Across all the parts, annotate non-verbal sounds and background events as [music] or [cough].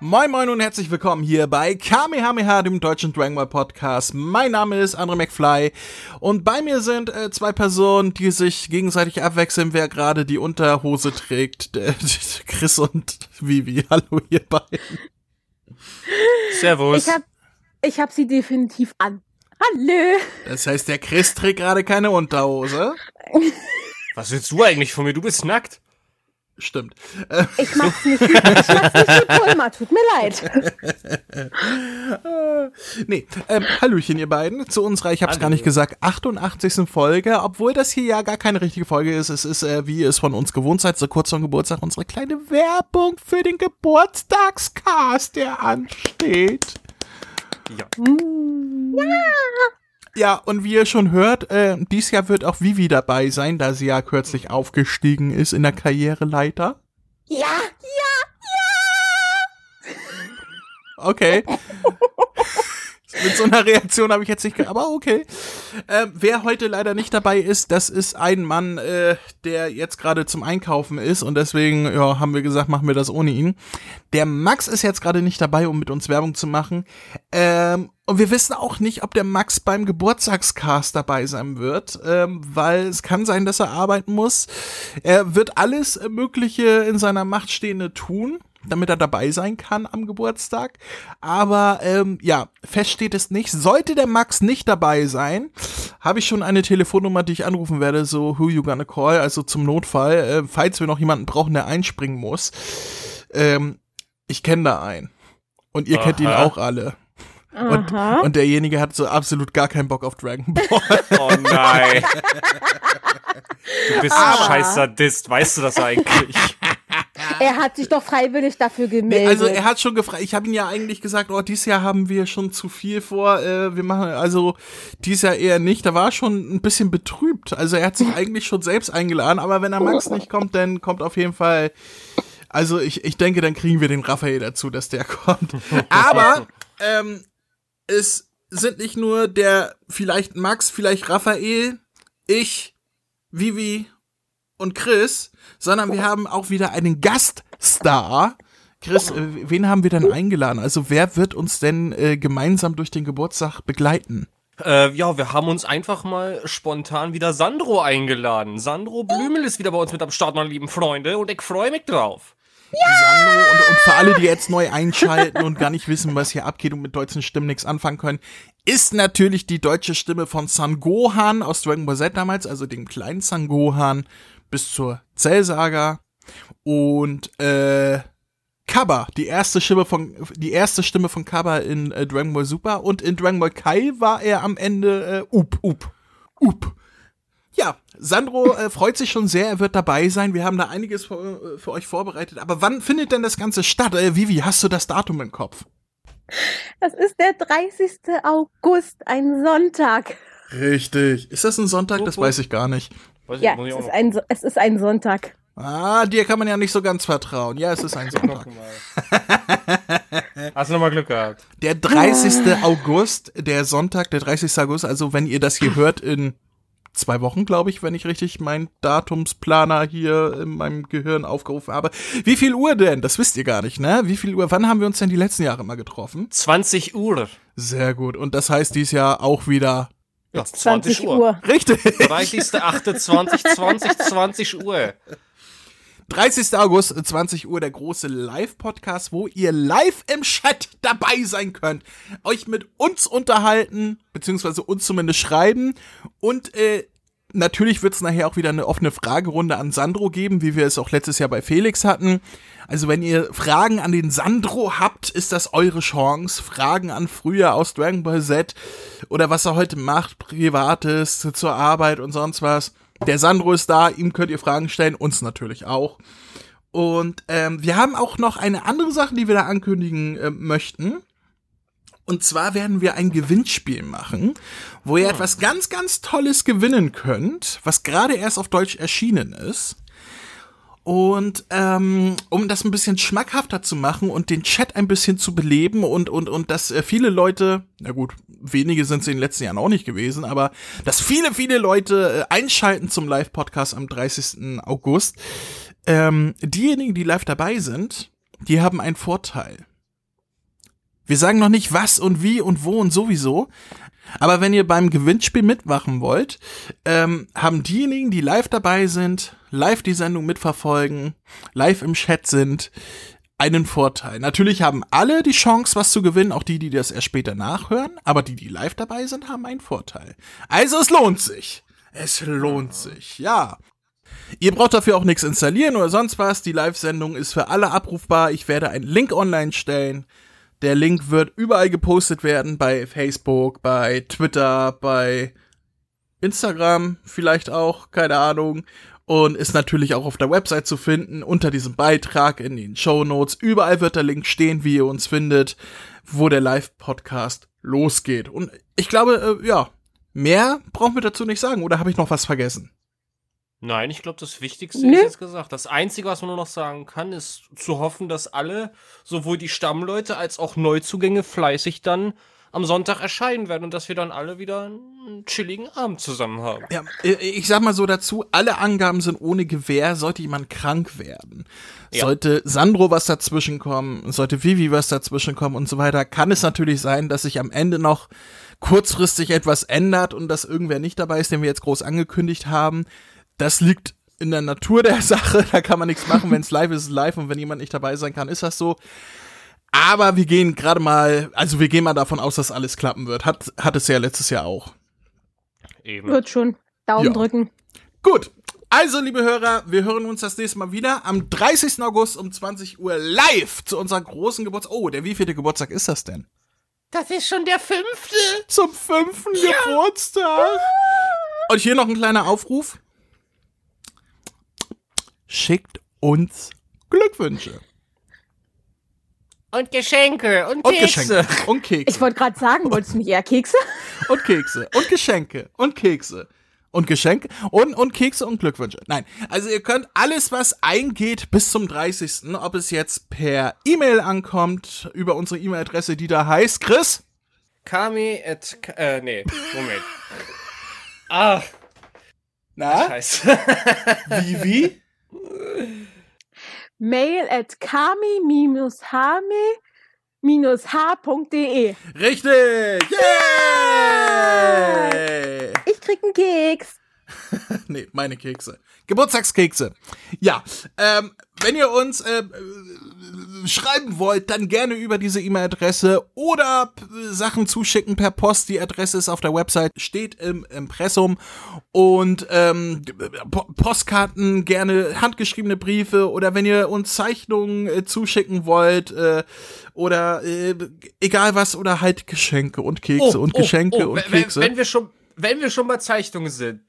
Moin Moin und herzlich willkommen hier bei Kamehameha, dem deutschen Dragon Ball Podcast. Mein Name ist Andre McFly und bei mir sind äh, zwei Personen, die sich gegenseitig abwechseln, wer gerade die Unterhose trägt. Der, [laughs] Chris und Vivi. Hallo ihr beiden. Servus. Ich hab, ich hab sie definitiv an. Hallo. Das heißt, der Chris trägt gerade keine Unterhose. [laughs] Was willst du eigentlich von mir? Du bist nackt. Stimmt. Ich mach's nicht, ich mach's nicht wie Pulma, tut mir leid. [laughs] Nee, ähm, Hallöchen ihr beiden. Zu unserer, ich hab's gar nicht gesagt, 88. Folge. Obwohl das hier ja gar keine richtige Folge ist. Es ist, äh, wie ihr es von uns gewohnt seid, so kurz vor Geburtstag, unsere kleine Werbung für den Geburtstagscast, der ansteht. Ja. Ja, und wie ihr schon hört, äh, dies Jahr wird auch Vivi dabei sein, da sie ja kürzlich aufgestiegen ist in der Karriereleiter. Ja, Okay. [laughs] Mit so einer Reaktion habe ich jetzt nicht, aber okay. Ähm, wer heute leider nicht dabei ist, das ist ein Mann, äh, der jetzt gerade zum Einkaufen ist und deswegen ja, haben wir gesagt, machen wir das ohne ihn. Der Max ist jetzt gerade nicht dabei, um mit uns Werbung zu machen. Ähm, und wir wissen auch nicht, ob der Max beim Geburtstagscast dabei sein wird, ähm, weil es kann sein, dass er arbeiten muss. Er wird alles Mögliche in seiner Macht Stehende tun damit er dabei sein kann am Geburtstag. Aber ähm, ja, fest steht es nicht. Sollte der Max nicht dabei sein, habe ich schon eine Telefonnummer, die ich anrufen werde, so who you gonna call, also zum Notfall, äh, falls wir noch jemanden brauchen, der einspringen muss. Ähm, ich kenne da einen. Und ihr kennt ihn Aha. auch alle. Und, Aha. und derjenige hat so absolut gar keinen Bock auf Dragon Ball. [laughs] Oh nein. [laughs] Du bist ein scheiß Sadist, weißt du das eigentlich? Er hat sich doch freiwillig dafür Nee, gemeldet. also er hat schon gefragt, ich habe ihn ja eigentlich gesagt, oh, dieses Jahr haben wir schon zu viel vor, äh, wir machen, also dieses Jahr eher nicht, da war er schon ein bisschen betrübt, also er hat sich [laughs] eigentlich schon selbst eingeladen, aber wenn der Max nicht kommt, dann kommt auf jeden Fall, also ich, ich denke, dann kriegen wir den Raphael dazu, dass der kommt. [laughs] Aber ähm, es sind nicht nur der, vielleicht Max, vielleicht Raphael, ich, Vivi und Chris, sondern wir haben auch wieder einen Gaststar. Chris, äh, wen haben wir denn eingeladen? Also wer wird uns denn äh, gemeinsam durch den Geburtstag begleiten? Äh, ja, wir haben uns einfach mal spontan wieder Sandro eingeladen. Sandro Blümel ist wieder bei uns mit am Start, meine lieben Freunde, und ich freue mich drauf. Sandro und, und für alle, die jetzt neu einschalten und gar nicht wissen, was hier abgeht und mit deutschen Stimmen nichts anfangen können, ist natürlich die deutsche Stimme von San Gohan aus Dragon Ball Z damals, also dem kleinen San Gohan bis zur Zellsaga und äh Kaba, die erste Stimme von die erste Stimme von Kaba in äh, Dragon Ball Super und in Dragon Ball Kai war er am Ende äh, Up, Up, Up. Ja, Sandro äh, freut sich schon sehr, er wird dabei sein. Wir haben da einiges für, für euch vorbereitet. Aber wann findet denn das Ganze statt? Äh, Vivi, hast du das Datum im Kopf? das ist der 30. August, ein Sonntag. Richtig. Ist das ein Sonntag? Das weiß ich gar nicht. Weiß ich, Ja, muss ich es auch ist, ein, es ist ein Sonntag. Ah, dir kann man ja nicht so ganz vertrauen. Ja, es ist ein Sonntag. Hast du nochmal Glück gehabt? Der 30. August, der Sonntag, der 30. August, also wenn ihr das hier hört in zwei Wochen, glaube ich, wenn ich richtig meinen Datumsplaner hier in meinem Gehirn aufgerufen habe. Wie viel Uhr denn? Das wisst ihr gar nicht, ne? Wie viel Uhr? Wann haben wir uns denn die letzten Jahre mal getroffen? 20 Uhr. Sehr gut. Und das heißt dies Jahr auch wieder Ja, 20 Uhr. richtig. 30.08.20, 20, 20 Uhr. 30. August, 20 Uhr, der große Live-Podcast, wo ihr live im Chat dabei sein könnt, euch mit uns unterhalten, beziehungsweise uns zumindest schreiben und äh, natürlich wird's nachher auch wieder eine offene Fragerunde an Sandro geben, wie wir es auch letztes Jahr bei Felix hatten. Also wenn ihr Fragen an den Sandro habt, ist das eure Chance. Fragen an früher aus Dragon Ball Z oder was er heute macht, Privates, zur Arbeit und sonst was. Der Sandro ist da, ihm könnt ihr Fragen stellen, uns natürlich auch. Und ähm, wir haben auch noch eine andere Sache, die wir da ankündigen äh, möchten. Und zwar werden wir ein Gewinnspiel machen, wo ihr etwas ganz, ganz Tolles gewinnen könnt, was gerade erst auf Deutsch erschienen ist. Und ähm, um das ein bisschen schmackhafter zu machen und den Chat ein bisschen zu beleben und und und dass äh, viele Leute, na gut, wenige sind es in den letzten Jahren auch nicht gewesen, aber dass viele viele Leute äh, einschalten zum Live-Podcast am 30. August. Ähm, diejenigen, die live dabei sind, die haben einen Vorteil. Wir sagen noch nicht was und wie und wo und sowieso. Aber wenn ihr beim Gewinnspiel mitmachen wollt, ähm, haben diejenigen, die live dabei sind, live die Sendung mitverfolgen, live im Chat sind, einen Vorteil. Natürlich haben alle die Chance, was zu gewinnen, auch die, die das erst später nachhören, aber die, die live dabei sind, haben einen Vorteil. Also es lohnt sich. Es lohnt sich, ja. Ihr braucht dafür auch nichts installieren oder sonst was. Die Live-Sendung ist für alle abrufbar. Ich werde einen Link online stellen. Der Link wird überall gepostet werden, bei Facebook, bei Twitter, bei Instagram vielleicht auch, keine Ahnung. Und ist natürlich auch auf der Website zu finden, unter diesem Beitrag, in den Show Notes. Überall wird der Link stehen, wie ihr uns findet, wo der Live-Podcast losgeht. Und ich glaube, äh, ja, mehr brauchen wir dazu nicht sagen. Oder habe ich noch was vergessen? Nein, ich glaube, das Wichtigste Nö. ist jetzt gesagt. Das Einzige, was man nur noch sagen kann, ist zu hoffen, dass alle, sowohl die Stammleute als auch Neuzugänge, fleißig dann am Sonntag erscheinen werden und dass wir dann alle wieder einen chilligen Abend zusammen haben. Ja, äh, ich sag mal so dazu, alle Angaben sind ohne Gewähr, sollte jemand krank werden. Ja. Sollte Sandro was dazwischen kommen, sollte Vivi was dazwischen kommen und so weiter, kann es natürlich sein, dass sich am Ende noch kurzfristig etwas ändert und dass irgendwer nicht dabei ist, den wir jetzt groß angekündigt haben. Das liegt in der Natur der [laughs] Sache, da kann man nichts machen, wenn es live ist, ist es live und wenn jemand nicht dabei sein kann, ist das so. Aber wir gehen gerade mal, also wir gehen mal davon aus, dass alles klappen wird. Hat, hat es ja letztes Jahr auch. Eben. Wird schon. Daumen Ja. drücken. Gut. Also, liebe Hörer, wir hören uns das nächste Mal wieder am 30. August um 20 Uhr live zu unserem großen Geburtstag. Oh, der wievielte Geburtstag ist das denn? Das ist schon der fünfte. Zum fünften Geburtstag. Und hier noch ein kleiner Aufruf. Schickt uns Glückwünsche. Und Geschenke und, Und Kekse. Geschenke. Und Kekse. Ich wollte gerade sagen, wolltest du nicht eher Kekse? und Kekse und Geschenke und Kekse und Geschenke und, und Kekse und Glückwünsche. Nein, also ihr könnt alles, was eingeht bis zum 30., ob es jetzt per E-Mail ankommt, über unsere E-Mail-Adresse, die da heißt, Chris, Kami at, äh, nee, Moment. [laughs] ah, na, scheiße. [laughs] wie, wie? Mail at kami-hame-h.de. Richtig! Yay! Ich krieg einen Keks. [laughs] nee, meine Kekse. Geburtstagskekse. Ja, ähm, wenn ihr uns äh, schreiben wollt, dann gerne über diese E-Mail-Adresse oder p- Sachen zuschicken per Post. Die Adresse ist auf der Website, steht im Impressum. Und ähm, po Postkarten, gerne handgeschriebene Briefe oder wenn ihr uns Zeichnungen äh, zuschicken wollt äh, oder äh, egal was oder halt Geschenke und Kekse und Geschenke und Oh, wenn, Kekse. Wenn wir schon, wenn wir schon bei Zeichnungen sind.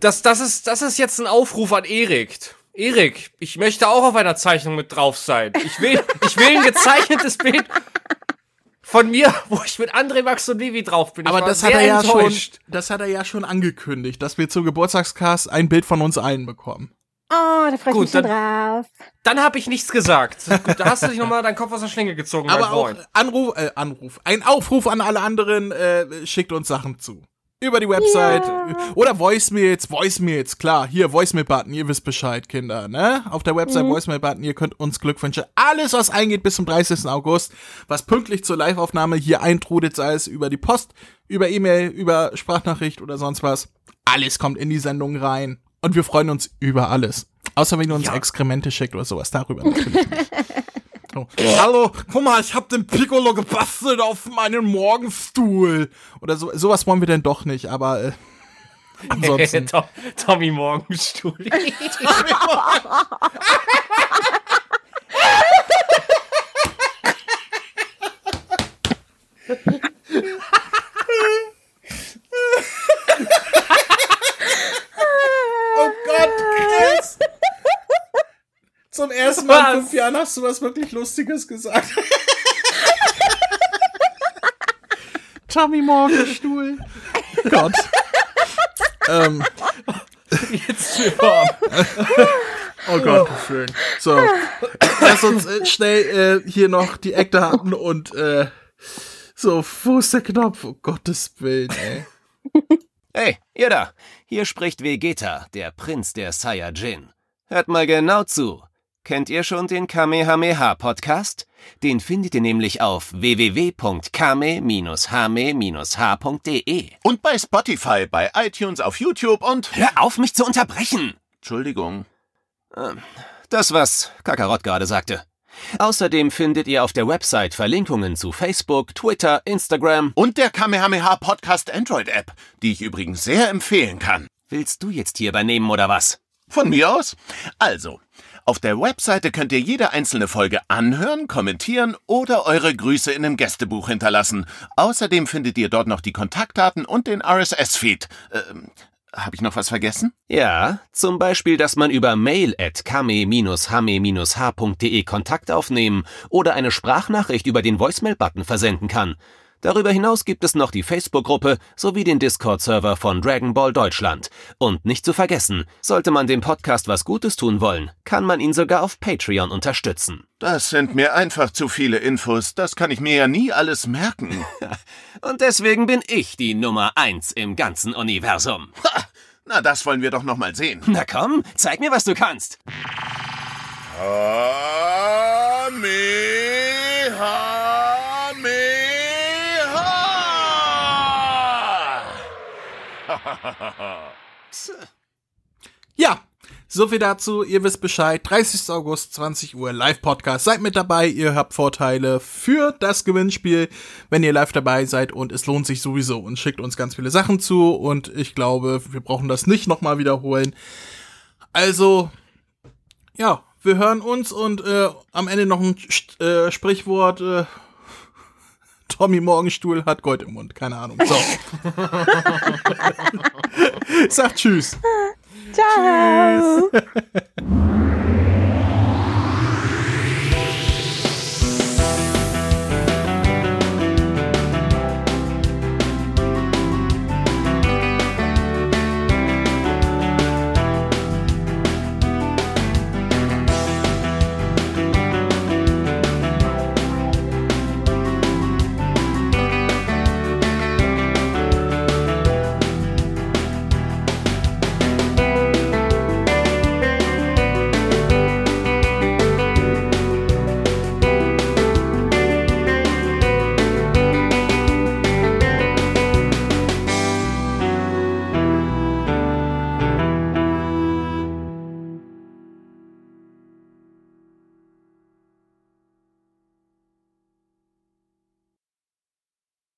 Das, das ist, das ist jetzt ein Aufruf an Erik. Erik, ich möchte auch auf einer Zeichnung mit drauf sein. Ich will, ich will ein gezeichnetes Bild von mir, wo ich mit André, Max und Vivi drauf bin. Aber das hat er ja schon, das hat er ja schon angekündigt, dass wir zum Geburtstagscast ein Bild von uns allen bekommen. Oh, da freue ich Gut, mich dann- drauf. Dann habe ich nichts gesagt. Gut, da hast du dich nochmal deinen Kopf aus der Schlinge gezogen, mein Aber auch Freund. Anruf, äh, Anruf, ein Aufruf an alle anderen, äh, schickt uns Sachen zu. Über die Website Ja. oder Voicemails, Voicemails, klar, hier Voicemail-Button, ihr wisst Bescheid, Kinder, ne? Auf der Website Voicemail-Button, ihr könnt uns Glückwünsche, alles was eingeht bis zum 30. August, was pünktlich zur Live-Aufnahme hier eintrudet, sei es über die Post, über E-Mail, über Sprachnachricht oder sonst was, alles kommt in die Sendung rein und wir freuen uns über alles. Außer wenn ihr uns Ja. Exkremente schickt oder sowas, darüber natürlich nicht. [laughs] So. Hallo, guck mal, ich hab den Piccolo gebastelt auf meinen Morgenstuhl. Oder so, sowas wollen wir denn doch nicht, aber äh, [laughs] ansonsten. Tom, Tommy Morgenstuhl. [laughs] [laughs] Zum ersten Mal in Was? fünf Jahren hast du was wirklich Lustiges gesagt. [laughs] Tommy Morgenstuhl. Gott. ähm, Jetzt oh Gott, wie schön. So, lass uns äh, schnell äh, hier noch die Eckdaten und äh, so, wo ist der Knopf? Oh Gottes Willen, ey. Hey, ihr da! Hier spricht Vegeta, der Prinz der Saiyajin. Hört mal genau zu. Kennt ihr schon den Kamehameha Podcast? Den findet ihr nämlich auf www.kame-hame-h.de. Und bei Spotify, bei iTunes, auf YouTube und. Hör auf, mich zu unterbrechen! Entschuldigung. Das, was Kakarott gerade sagte. Außerdem findet ihr auf der Website Verlinkungen zu Facebook, Twitter, Instagram. Und der Kamehameha Podcast Android App, die ich übrigens sehr empfehlen kann. Willst du jetzt hier übernehmen oder was? Von mir aus? Also, auf der Webseite könnt ihr jede einzelne Folge anhören, kommentieren oder eure Grüße in einem Gästebuch hinterlassen. Außerdem findet ihr dort noch die Kontaktdaten und den RSS-Feed. Ähm, habe ich noch was vergessen? Ja, zum Beispiel, dass man über mail at kame-hame-h.de Kontakt aufnehmen oder eine Sprachnachricht über den Voicemail-Button versenden kann. Darüber hinaus gibt es noch die Facebook-Gruppe sowie den Discord-Server von Dragon Ball Deutschland. Und nicht zu vergessen, sollte man dem Podcast was Gutes tun wollen, kann man ihn sogar auf Patreon unterstützen. Das sind mir einfach zu viele Infos. Das kann ich mir ja nie alles merken. [laughs] Und deswegen bin ich die Nummer eins im ganzen Universum. Ha, na, das wollen wir doch noch mal sehen. Na komm, zeig mir, was du kannst. Ja, so viel dazu. Ihr wisst Bescheid. 30. August, 20 Uhr, Live-Podcast. Seid mit dabei. Ihr habt Vorteile für das Gewinnspiel, wenn ihr live dabei seid. Und es lohnt sich sowieso. Und schickt uns ganz viele Sachen zu. Und ich glaube, wir brauchen das nicht nochmal wiederholen. Also, ja, wir hören uns. Und äh, am Ende noch ein äh, Sprichwort. Äh, Tommy Morgenstuhl hat Gold im Mund. Keine Ahnung. So. [laughs] Sagt Tschüss. Ciao. Tschüss. [laughs]